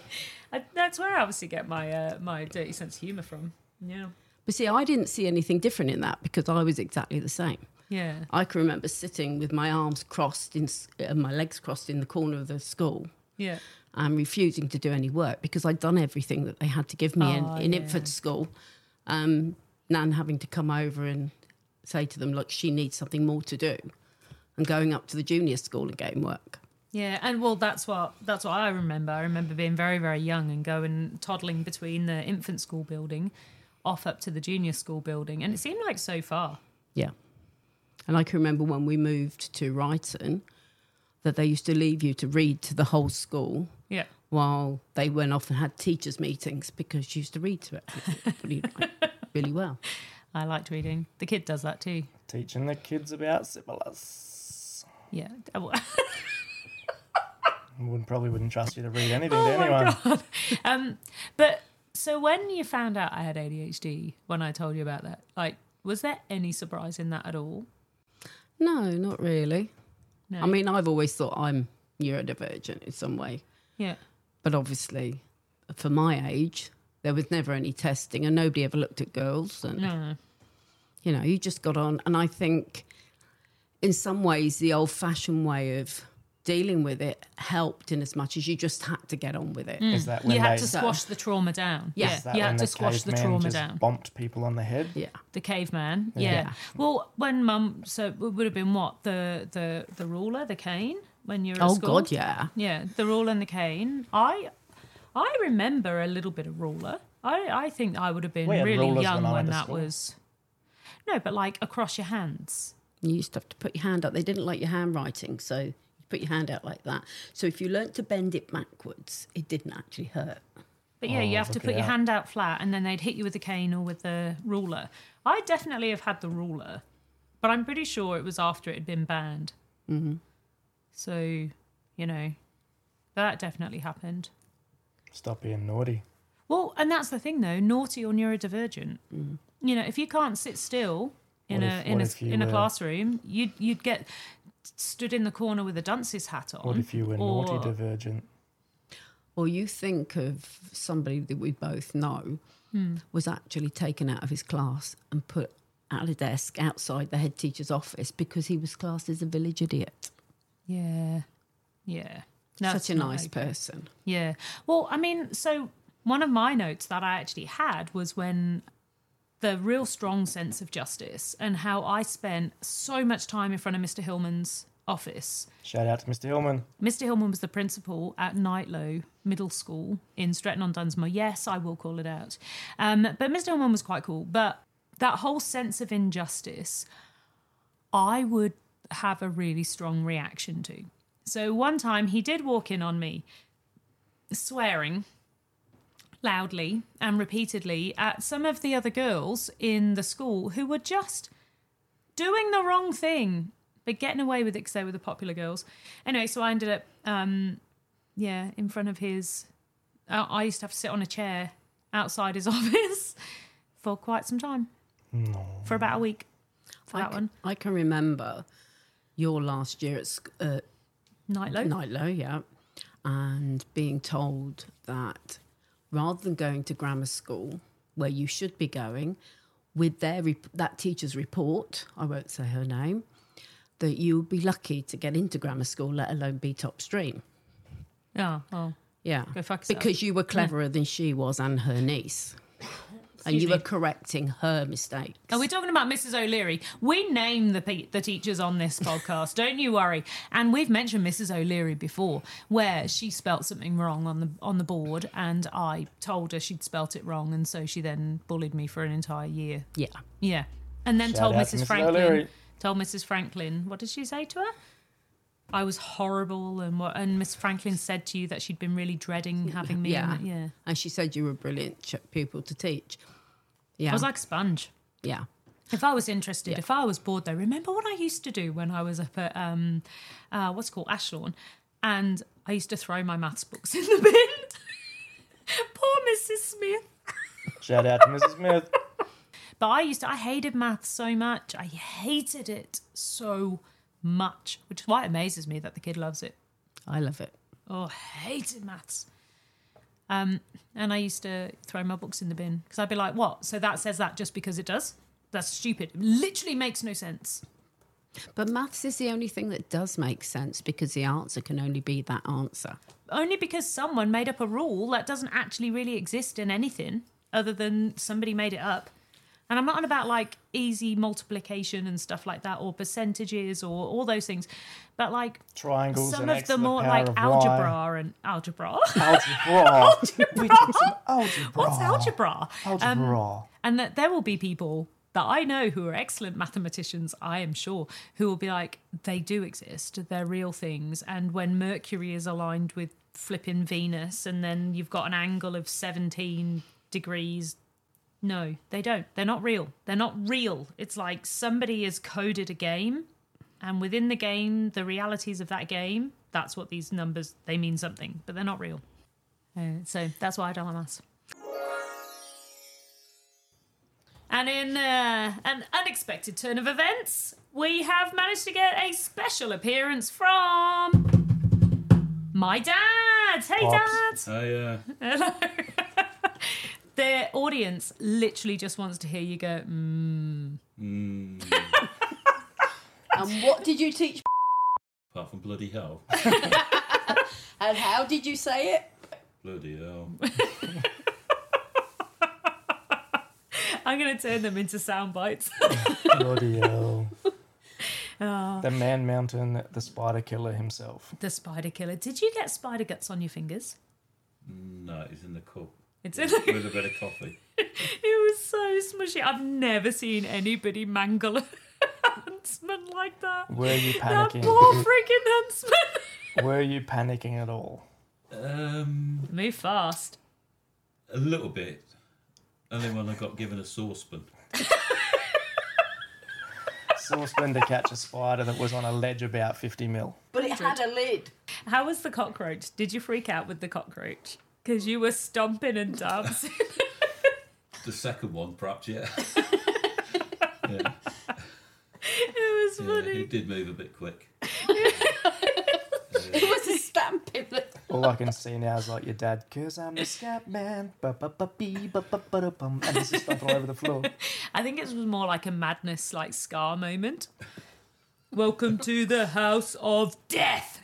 I, that's where I obviously get my uh, my dirty sense of humour from. Yeah. But see, I didn't see anything different in that because I was exactly the same. Yeah. I can remember sitting with my arms crossed in, s- uh, my legs crossed in the corner of the school Yeah. And refusing to do any work because I'd done everything that they had to give me Oh, in, in yeah. infant school. Um, Nan having to come over and say to them, look, she needs something more to do, and going up to the junior school and getting work. Yeah, and well, that's what that's what I remember. I remember being very, very young and going toddling between the infant school building, off up to the junior school building, and it seemed like so far. Yeah. And I can remember when we moved to Brighton that they used to leave you to read to the whole school Yeah, while they went off and had teachers' meetings because you used to read to it really, really well. I liked reading. The kid does that too. Teaching the kids about syphilis. Yeah. Wouldn't probably wouldn't trust you to read anything Oh to my anyone. God. Um, but so when you found out I had ADHD, when I told you about that, like, was there any surprise in that at all? No, not really. No. I mean, I've always thought I'm neurodivergent in some way, yeah, but obviously, for my age, there was never any testing, and nobody ever looked at girls, and no, no. you know, you just got on. And I think, in some ways, the old-fashioned way of dealing with it helped in as much as you just had to get on with it. Mm. Is that when you had they, to squash the trauma down. Yeah. Yeah, is that you had to squash the trauma just down. Bomped people on the head. Yeah. The caveman. Yeah. Yeah. Well, when mum, so it would have been what the the the ruler, the cane, when you were at Oh school. God, yeah. Yeah, the ruler and the cane. I I remember a little bit of ruler. I I think I would have been really young when when that school. was. No, but like across your hands. You used to have to put your hand up. They didn't like your handwriting, so you put your hand out like that. So if you learnt to bend it backwards, it didn't actually hurt. But yeah, Oh, you have to put it your hand out flat, and then they'd hit you with the cane or with the ruler. I definitely have had the ruler, but I'm pretty sure it was after it had been banned. Mm-hmm. So, you know, that definitely happened. Stop being naughty. Well, and that's the thing though, naughty or neurodivergent. Mm. You know, if you can't sit still in What a if- in a if you in a were- classroom, you'd you'd get stood in the corner with a dunce's hat on. What if you were or- naughty divergent? Or you think of somebody that we both know hmm. was actually taken out of his class and put at a desk outside the head teacher's office because he was classed as a village idiot. Yeah, yeah. That's Such a nice okay. person. Yeah. Well, I mean, so one of my notes that I actually had was when the real strong sense of justice and how I spent so much time in front of Mr. Hillman's office. Shout out to Mr. Hillman. Mr. Hillman was the principal at Knightlow Middle School in Stretton on Dunsmore. Yes, I will call it out. Um, but Mr. Hillman was quite cool. But that whole sense of injustice, I would have a really strong reaction to. So one time he did walk in on me swearing loudly and repeatedly at some of the other girls in the school who were just doing the wrong thing but getting away with it because they were the popular girls. Anyway, so I ended up, um, yeah, in front of his. Uh, I used to have to sit on a chair outside his office for quite some time. For about a week. For I, that c- one. I can remember your last year at sc- uh, Knightlow. Night Low, yeah, and being told that rather than going to grammar school where you should be going, with their rep- that teacher's report, I won't say her name, that you would be lucky to get into grammar school, let alone be top stream. Oh, oh. Yeah, Go fuck because you were cleverer than she was and her niece, and you me. were correcting her mistakes. Are we're talking about Mrs. O'Leary? We name the pe- the teachers on this podcast, don't you worry. And we've mentioned Mrs. O'Leary before, where she spelt something wrong on the on the board, and I told her she'd spelt it wrong, and so she then bullied me for an entire year. yeah, Yeah, and then Shout told Mrs. Mrs. Franklin. O'Leary. Told Mrs. Franklin, what did she say to her? I was horrible, and what? And Miss Franklin said to you that she'd been really dreading having me. yeah, in it. yeah. And she said you were brilliant ch- pupil to teach. Yeah, I was like a sponge. yeah. If I was interested, if I was bored, though, remember what I used to do when I was up at um, uh, what's it called Ashlawn, and I used to throw my maths books in the bin. Poor Mrs. Smith. Shout out to Mrs. Smith. But I used to, I hated maths so much. I hated it so much, which is why it amazes me that the kid loves it. I love it. Oh, hated maths. Um, and I used to throw my books in the bin because I'd be like, "What? So that says that just because it does? That's stupid. It literally makes no sense." But maths is the only thing that does make sense because the answer can only be that answer. only because someone made up a rule that doesn't actually really exist in anything other than somebody made it up. And I'm not on about like easy multiplication and stuff like that, or percentages, or all those things, but like Triangles some of the more like algebra and algebra. Algebra. Some algebra. What's algebra? Um, Algebra. and that there will be people that I know who are excellent mathematicians, I am sure, who will be like, they do exist, they're real things. And when Mercury is aligned with flipping Venus, and then you've got an angle of 17 degrees. No, they don't. They're not real. They're not real. It's like somebody has coded a game, and within the game, the realities of that game, that's what these numbers, they mean something, but they're not real. Uh, so that's why I don't like maths. And in uh, an unexpected turn of events, we have managed to get a special appearance from my dad. Hey, Pops. dad. I uh, Hello. the audience literally just wants to hear you go, mm. mm, And what did you teach? apart from bloody hell, And how did you say it? bloody hell. I'm going to turn them into sound bites. Bloody hell. Oh. The man mountain, the spider killer himself. the spider killer. Did you get spider guts on your fingers? No, it's in the cup It's in with, the- with a bit of coffee. It was so smushy. I've never seen anybody mangle a huntsman like that. Were you panicking? That poor freaking huntsman. Were you panicking at all? Um, Move fast. a little bit. Only when I got given a saucepan. Saucepan to catch a spider that was on a ledge about 50 mil. But it had a lid. How was the cockroach? Did you freak out with the cockroach? Because you were stomping and dancing. The second one, perhaps, yeah. yeah, it was yeah, funny. it did move a bit quick. It was a stamping. All I can see now is like your dad, cause I'm the scat man, and this is stomping all over the floor. I think it was more like a madness, like ska moment. Welcome to the house of death.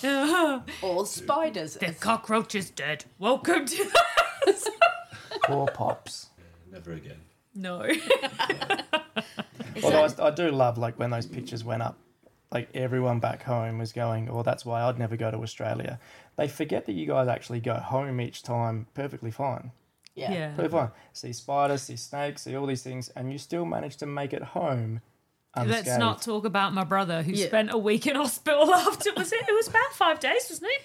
the Or spiders. cockroach is dead. Welcome to. Us. Poor pops. Never again. no. Although I, I do love like when those pictures went up, like everyone back home was going, "Oh, that's why I'd never go to Australia." They forget that you guys actually go home each time perfectly fine. Yeah. Yeah. Perfectly fine. See spiders, see snakes, see all these things, and you still manage to make it home. Unscathed. Let's not talk about my brother who Yeah. spent a week in hospital after. Was it? It was about five days, wasn't it?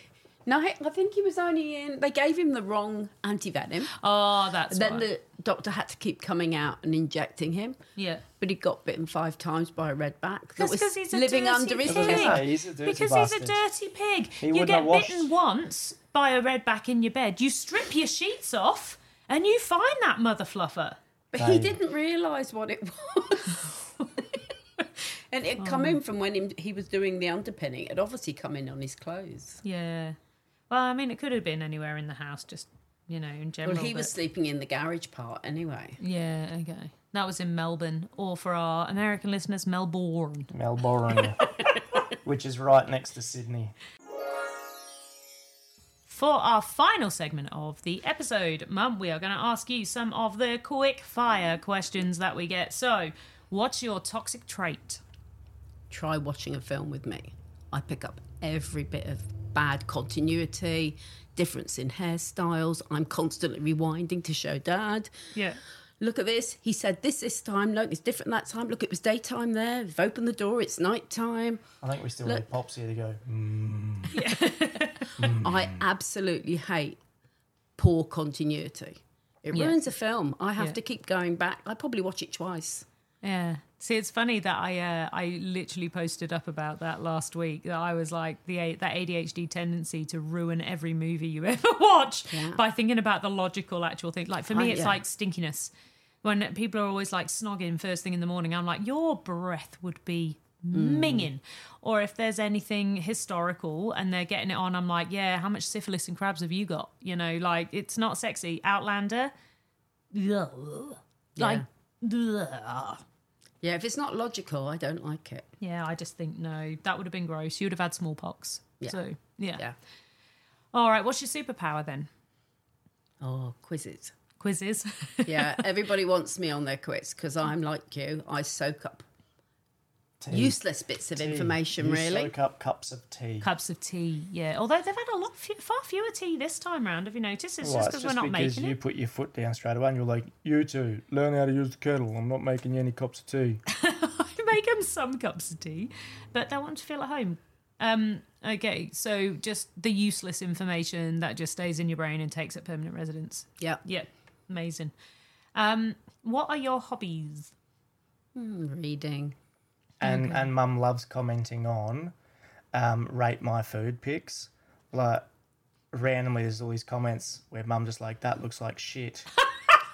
No, I I think he was only in. They gave him the wrong antivenom. Oh, that's then why. the doctor had to keep coming out and injecting him. yeah. But he got bitten five times by a redback that That's was 'cause he's a living dirty under his pig. I was gonna skin. say, he's a dirty Because bastard. he's a dirty pig. He you wouldn't get have washed- bitten once by a redback in your bed. You strip your sheets off and you find that mother fluffer. But he Right. didn't realise what it was. And it come Oh. in from when him, he was doing the underpinning. It obviously come in on his clothes. Yeah. Well, I mean, it could have been anywhere in the house, just, you know, in general. Well, he was sleeping in the garage part anyway. Yeah, okay. That was in Melbourne, or for our American listeners, Melbourne. Melbourne, which is right next to Sydney. For our final segment of the episode, Mum, we are going to ask you some of the quick fire questions that we get. So, what's your toxic trait? Try watching a film with me. I pick up every bit of bad continuity, difference in hairstyles. I'm constantly rewinding to show dad. Yeah. Look at this. He said this this time. Look, it's different that time. Look, it was daytime there. They've opened the door. It's night time. I think we still Look. need Pops here to go. "Mm, I absolutely hate poor continuity. It Yeah. ruins a film. I have Yeah. to keep going back. I probably watch it twice. Yeah. See, it's funny that I uh, I literally posted up about that last week. That I was like the that ADHD tendency to ruin every movie you ever watch Yeah. by thinking about the logical actual thing. Like for me, Oh, it's yeah. like stinkiness. When people are always like snogging first thing in the morning, I'm like, your breath would be Mm. minging. Or if there's anything historical and they're getting it on, I'm like, yeah, how much syphilis and crabs have you got? You know, like it's not sexy. Outlander, ugh. like. ugh. Yeah, if it's not logical, I don't like it. Yeah, I just think no, that would have been gross. You would have had smallpox. Yeah. So yeah. Yeah. All right, what's your superpower then? Oh, quizzes. Quizzes. Yeah, everybody wants me on their quiz because I'm like you. I soak up Tea. useless bits of Tea. information, You really. Soak up cups of tea. Cups of tea. Yeah. Although they've had a lot few, far fewer tea this time round. Have you noticed? It's Well, just because we're not because making you it. You put your foot down straight away and you're like, you two, learn how to use the kettle. I'm not making you any cups of tea. I make them some cups of tea, but they want to feel at home. Um, okay, so just the useless information that just stays in your brain and takes up permanent residence. Yeah. Yeah, amazing. Um, what are your hobbies? Mm, reading. And and mum loves commenting on um, rate my food pics. Like randomly there's all these comments where mum just like that looks like shit.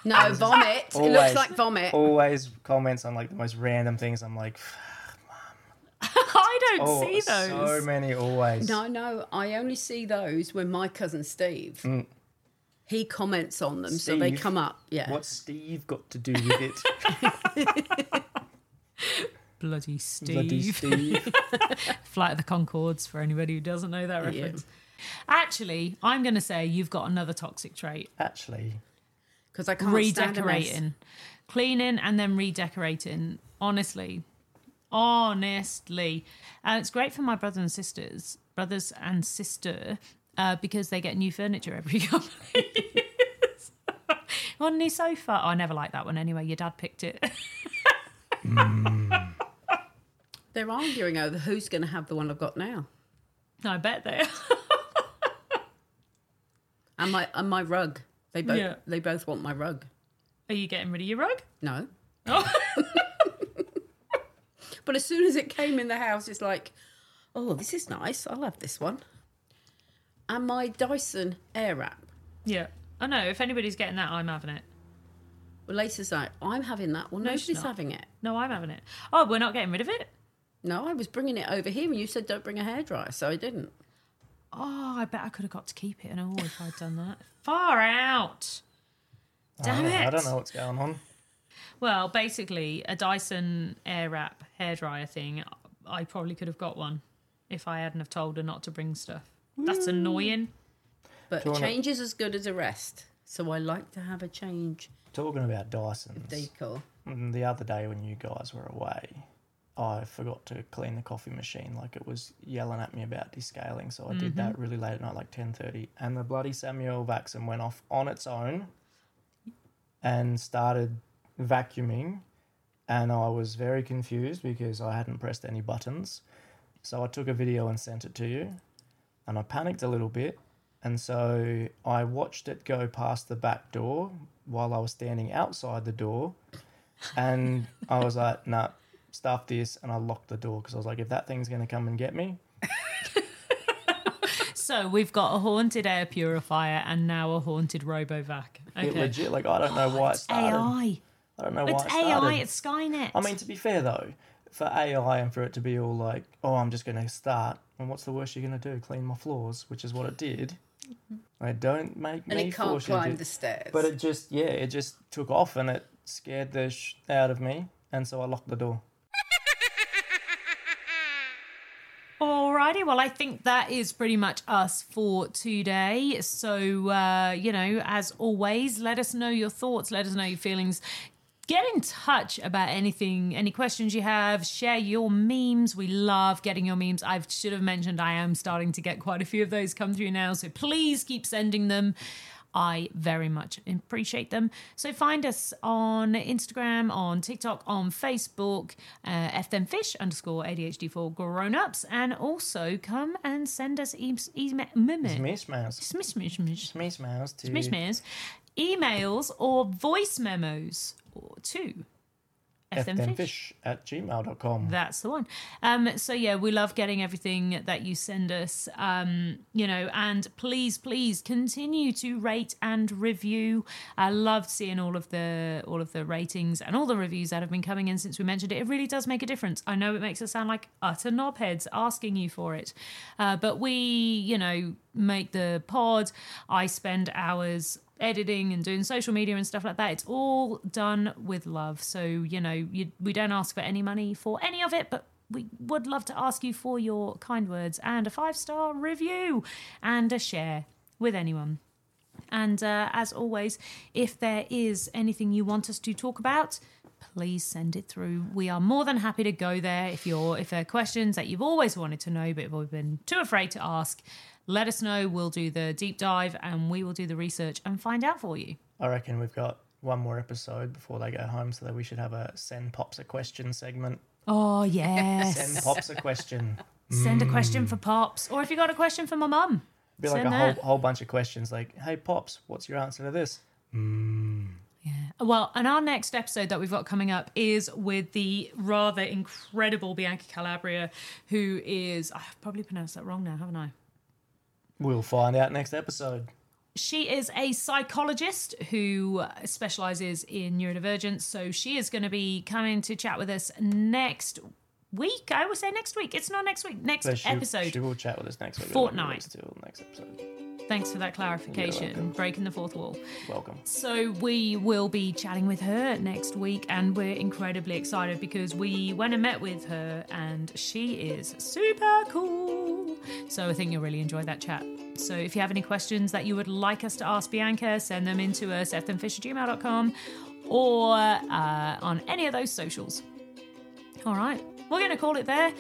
No, vomit. It looks like vomit. Always comments on like the most random things. I'm like, I don't oh, see those. so many always. No, no, I only see those when my cousin Steve, he comments on them, so they come up. Yeah. What's Steve got to do with it? Bloody Steve. Bloody Steve. Flight of the Conchords for anybody who doesn't know that Yeah. reference. Actually, I'm going to say you've got another toxic trait. Actually, Because I can't stand redecorating. Cleaning and then redecorating. Honestly. Honestly. And it's great for my brothers and sisters, brothers and sister, uh, because they get new furniture every couple of years. One new sofa. Oh, I never liked that one anyway. Your dad picked it. They're arguing over who's going to have the one I've got now. I bet they And my and my rug. They both Yeah. they both want my rug. Are you getting rid of your rug? No. Oh. But as soon as it came in the house, it's like, oh, this is nice. I'll have this one. And my Dyson Airwrap. Yeah. I know. If anybody's getting that, I'm having it. Well, Lisa's like, I'm having that. Well, No, she's nobody's having it. No, I'm having it. Oh, we're not getting rid of it? No, I was bringing it over here, and you said don't bring a hairdryer, so I didn't. Oh, I bet I could have got to keep it and all if I'd done that. Far out. Damn I, it. I don't know what's going on. Well, basically, a Dyson Airwrap hairdryer thing, I probably could have got one if I hadn't have told her not to bring stuff. That's annoying. But a wanna- change is as good as a rest. So I like to have a change Talking about Dysons. decor. Mm, The other day when you guys were away, I forgot to clean the coffee machine. Like it was yelling at me about descaling, so I did that mm-hmm. really late at night, like ten thirty, and the bloody Samuel vaccine went off on its own, and started vacuuming, and I was very confused because I hadn't pressed any buttons. So I took a video and sent it to you. and I panicked a little bit. And so I watched it go past the back door while I was standing outside the door. And I was like, nah, stuff this. And I locked the door because I was like, if that thing's going to come and get me, So we've got a haunted air purifier and now a haunted RoboVac. it Okay. legit, like, I don't know why it It's started. AI. I don't know why It's it started. AI. It's Skynet. I mean, to be fair though, for AI and for it to be all like, oh, I'm just going to start, and what's the worst you're going to do? Clean my floors, which is what it did. Mm-hmm. I don't make And me it can't force you climb to- the stairs. But it just, yeah, it just took off and it scared the sh- out of me, and so I locked the door. Alrighty, well, I think that is pretty much us for today. So, uh, you know, as always, let us know your thoughts, let us know your feelings. Get in touch about anything, any questions you have. Share your memes. We love getting your memes. I should have mentioned I am starting to get quite a few of those come through now. So please keep sending them. I very much appreciate them. So find us on Instagram, on TikTok, on Facebook, uh, FThemFish underscore ADHD for grown-ups, and also come and send us e- email, Smish mouse. smish, smish, smish, Smish mouse to emails or voice memos to Fthemfish at gmail.com. That's the one. Um, so yeah, we love getting everything that you send us. Um, you know, and please, please continue to rate and review. I loved seeing all of the all of the ratings and all the reviews that have been coming in since we mentioned it. It really does make a difference. I know it makes us sound like utter knobheads asking you for it, uh, but we, you know, make the pod. I spend hours editing and doing social media and stuff like that. It's all done with love. So, you know, you, we don't ask for any money for any of it, but we would love to ask you for your kind words and a five star review and a share with anyone. And uh, as always, if there is anything you want us to talk about, please send it through. We are more than happy to go there. If you're if there are questions that you've always wanted to know but have been too afraid to ask, let us know. We'll do the deep dive and we will do the research and find out for you. I reckon we've got one more episode before they go home, so that we should have a send pops a question segment. Oh yes, Send pops a question. Send a question mm. for Pops. Or if you got a question for my mum. Be like Send a whole whole bunch of questions, like, "Hey pops, what's your answer to this?" Mm. Yeah. Well, and our next episode that we've got coming up is with the rather incredible Bianca Calabria, who is, I've probably pronounced that wrong now, haven't I? We'll find out next episode. She is a psychologist who specializes in neurodivergence. So she is going to be coming to chat with us next week. I would say next week. It's not next week, next So she, episode. She will chat with us next week. Fortnight. Till next episode. Thanks for that clarification. Breaking the fourth wall. Welcome. So we will be chatting with her next week, and we're incredibly excited because we went and met with her, and she is super cool. So I think you'll really enjoy that chat. So if you have any questions that you would like us to ask Bianca, send them into us at gmail.com or uh, on any of those socials. All right, we're going to call it there.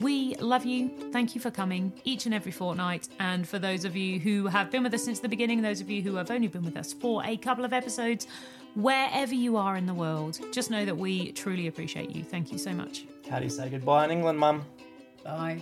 We love you. Thank you for coming each and every fortnight. And for those of you who have been with us since the beginning, those of you who have only been with us for a couple of episodes, wherever you are in the world, just know that we truly appreciate you. Thank you so much. How do you say goodbye in England, Mum? Bye.